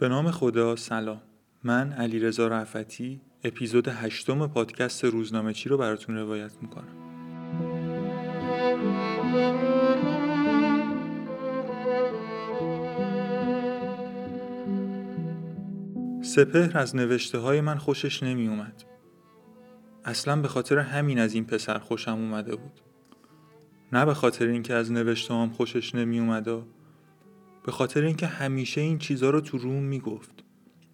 به نام خدا سلام من علی رضا رفتی اپیزود هشتم پادکست روزنامه چی رو براتون روایت می‌کنم سپهر از نوشته های من خوشش نمی اومد. اصلا به خاطر همین از این پسر خوشم اومده بود. نه به خاطر اینکه از نوشته هم خوشش نمی اومد به خاطر اینکه همیشه این چیزها رو تو روم می‌گفت.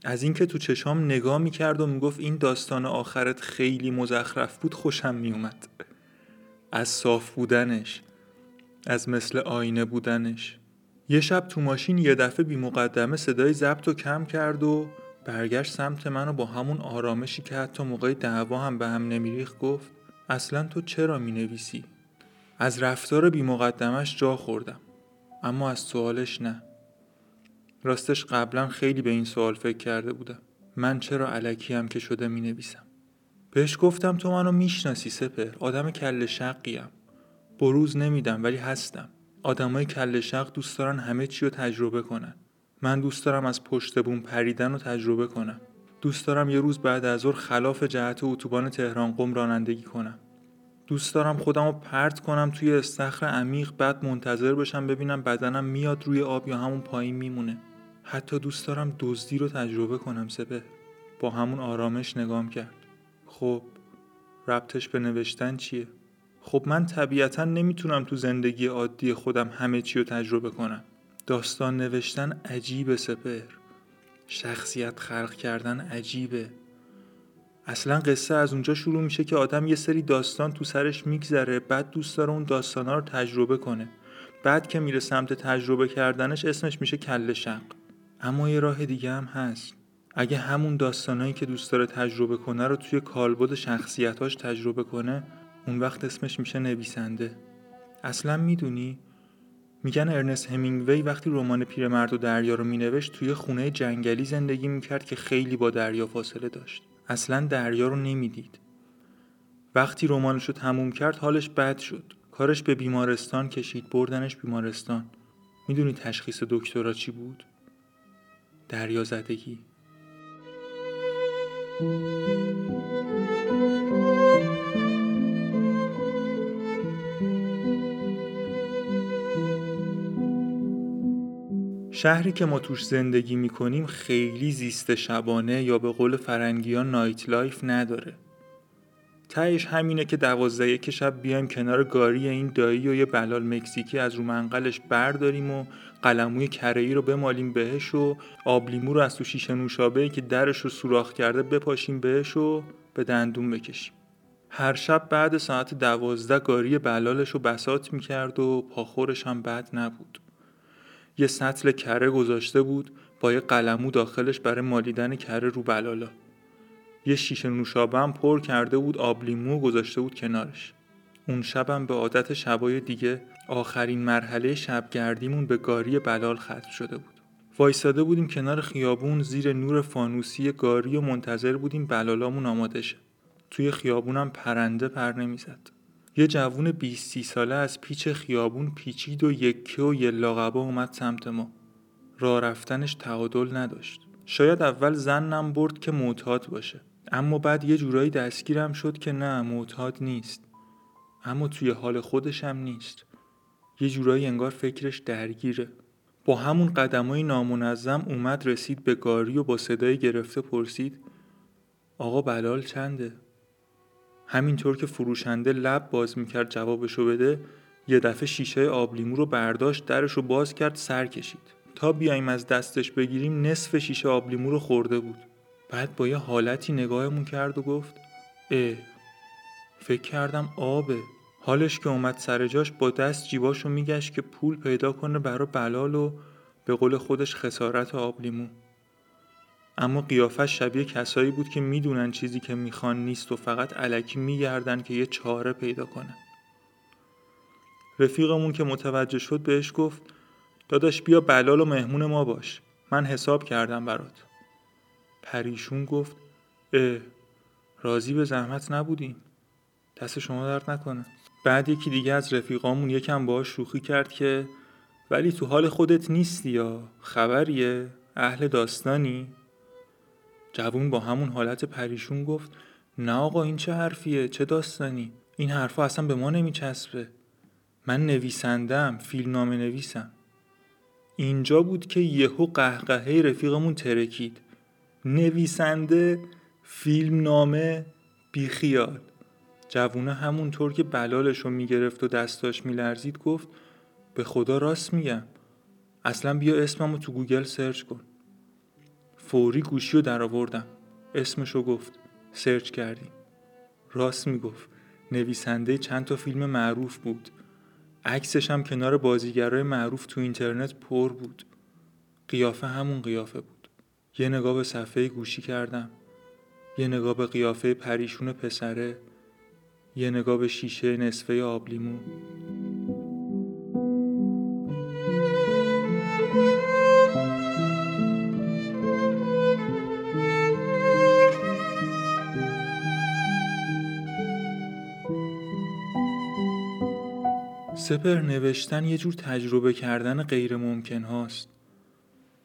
از اینکه تو چشام نگاه می‌کرد و می‌گفت این داستان آخرت خیلی مزخرف بود خوشم میومد از صاف بودنش از مثل آینه بودنش یه شب تو ماشین یه دفعه بی مقدمه صدای ضبط و کم کرد و برگشت سمت منو با همون آرامشی که حتی موقع دعوا هم به هم نمیریخ گفت اصلا تو چرا می نویسی؟ از رفتار بی مقدمش جا خوردم اما از سوالش نه. راستش قبلا خیلی به این سوال فکر کرده بودم. من چرا علکی هم که شده می نویسم بهش گفتم تو منو می‌شناسی سپر. آدم کل شقیم بروز نمیدم ولی هستم. آدمای کل شق دوست دارن همه چی رو تجربه کنن. من دوست دارم از پشت بوم پریدن رو تجربه کنم. دوست دارم یه روز بعد از ظهر خلاف جهت اتوبان تهران قم رانندگی کنم. دوست دارم خودم رو پرت کنم توی استخر عمیق بعد منتظر بشم ببینم بدنم میاد روی آب یا همون پایین میمونه. حتی دوست دارم دزدی رو تجربه کنم سپه. با همون آرامش نگام کرد. خب ربطش به نوشتن چیه؟ خب من طبیعتا نمی‌تونم تو زندگی عادی خودم همه چی رو تجربه کنم. داستان نوشتن عجیبه سپر شخصیت خلق کردن عجیبه. اصلا قصه از اونجا شروع میشه که آدم یه سری داستان تو سرش میگذره بعد دوست داره اون داستانا رو تجربه کنه. بعد که میره سمت تجربه کردنش اسمش میشه کل شق اما یه راه دیگه هم هست. اگه همون داستانایی که دوست داره تجربه کنه رو توی کالبد شخصیتاش تجربه کنه اون وقت اسمش میشه نویسنده. اصلا می‌دونی؟ میگن ارنست همینگوی وقتی رمان پیرمرد و دریا رو مینوشت توی خونه جنگلی زندگی می‌کرد که خیلی با دریا فاصله داشت. اصلا دریا رو نمی‌دید. وقتی رمانش رو تموم کرد حالش بد شد. کارش به بیمارستان کشید بردنش بیمارستان. می‌دونی تشخیص دکترا چی بود؟ دریا زدگی. شهری که ما توش زندگی می‌کنیم خیلی زیست شبانه یا به قول فرنگیان nightlife نداره. تهش همینه که دوازده یک شب بیایم کنار گاری این دایی و یه بلال مکزیکی از رو منقلش برداریم و قلموی کرهی رو بمالیم بهش و آبلیمو رو از تو شیشه نوشابه که درش رو سوراخ کرده بپاشیم بهش و به دندون بکشیم. هر شب بعد ساعت دوازده گاری بلالش رو بسات می‌کرد و پاخورش هم بد نبود. یه سطل کره گذاشته بود با یه قلمو داخلش برای مالیدن کره رو بلالا. یه شیشه نوشابه هم پر کرده بود آبلیمو گذاشته بود کنارش. اون شبم به عادت شبای دیگه آخرین مرحله شبگردیمون به گاری بلال ختم شده بود. وایساده بودیم کنار خیابون زیر نور فانوسی گاری و منتظر بودیم بلالامون آماده شه. توی خیابونم پرنده پر نمی‌زد. یه جوون 20 ساله از پیچ خیابون پیچید و یکه و یه لاغبا اومد سمت ما. راه رفتنش تعادل نداشت. شاید اول زنم برد که معتاد باشه. اما بعد یه جورایی دستگیرم شد که نه معتاد نیست. اما توی حال خودش هم نیست. یه جورایی انگار فکرش درگیره. با همون قدمای نامنظم اومد رسید به گاری و با صدای گرفته پرسید آقا بلال چنده؟ همینطور که فروشنده لب باز می‌کرد جوابشو بده یه دفعه شیشه آبلیمو رو برداشت درش باز کرد سر کشید. تا بیایم از دستش بگیریم نصف شیشه آبلیمو رو خورده بود. بعد با یه حالتی نگاهمون کرد و گفت اه فکر کردم آبه. حالش که اومد سر جاش با دست جیباشو میگشت که پول پیدا کنه برا بلال و به قول خودش خسارت آبلیمو اما قیافش شبیه کسایی بود که می‌دونن چیزی که می‌خوان نیست و فقط علکی میگردن که یه چاره پیدا کنن. رفیقمون که متوجه شد بهش گفت داداش بیا بلال و مهمون ما باش من حساب کردم برات. پریشون گفت اه راضی به زحمت نبودیم. دست شما درد نکنه. بعد یکی دیگه از رفیقامون یکم باهاش شوخی کرد که ولی تو حال خودت نیستی یا؟ خبریه؟ اهل داستانی؟ جوون با همون حالت پریشون گفت نه آقا این چه حرفیه؟ چه داستانی؟ این حرفا اصلا به ما نمیچسبه. من نویسندم فیلم نامه نویسم. اینجا بود که یهو قهقهه رفیقمون ترکید. نویسنده فیلم نامه بیخیال. جوونه همونطور که بلالش رو می‌گرفت و دستاش میلرزید گفت به خدا راست میگم. اصلا بیا اسمم رو تو گوگل search کن. فوری گوشی رو در آوردم. اسمش رو گفت. search کردیم. راست می‌گفت. نویسنده چند تا فیلم معروف بود. عکسش هم کنار بازیگرای معروف تو اینترنت پر بود. قیافه همون قیافه بود. یه نگاه به صفحه گوشی کردم. یه نگاه به قیافه پریشون پسره. یه نگاه به شیشه نصفه آبلیمو. سپر نوشتن یه جور تجربه کردن غیر ممکن هاست.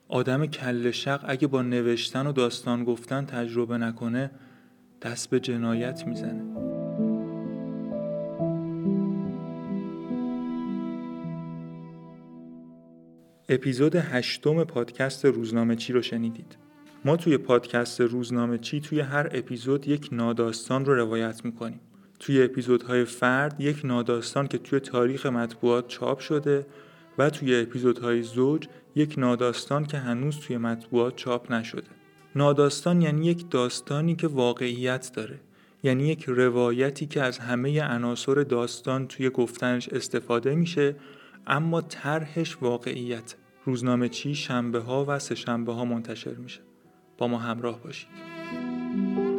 آدم کل شق اگه با نوشتن و داستان گفتن تجربه نکنه دست به جنایت می‌زنه. اپیزود هشتم پادکست روزنامه چی رو شنیدید؟ ما توی پادکست روزنامه چی توی هر اپیزود یک ناداستان رو روایت می‌کنیم. توی اپیزودهای فرد یک ناداستان که توی تاریخ مطبوعات چاپ شده و توی اپیزودهای زوج یک ناداستان که هنوز توی مطبوعات چاپ نشده. ناداستان یعنی یک داستانی که واقعیت داره. یعنی یک روایتی که از همه عناصر داستان توی گفتنش استفاده میشه اما طرحش واقعیت. روزنامه چی؟ شنبه ها و سه شنبه ها منتشر میشه. با ما همراه باشید.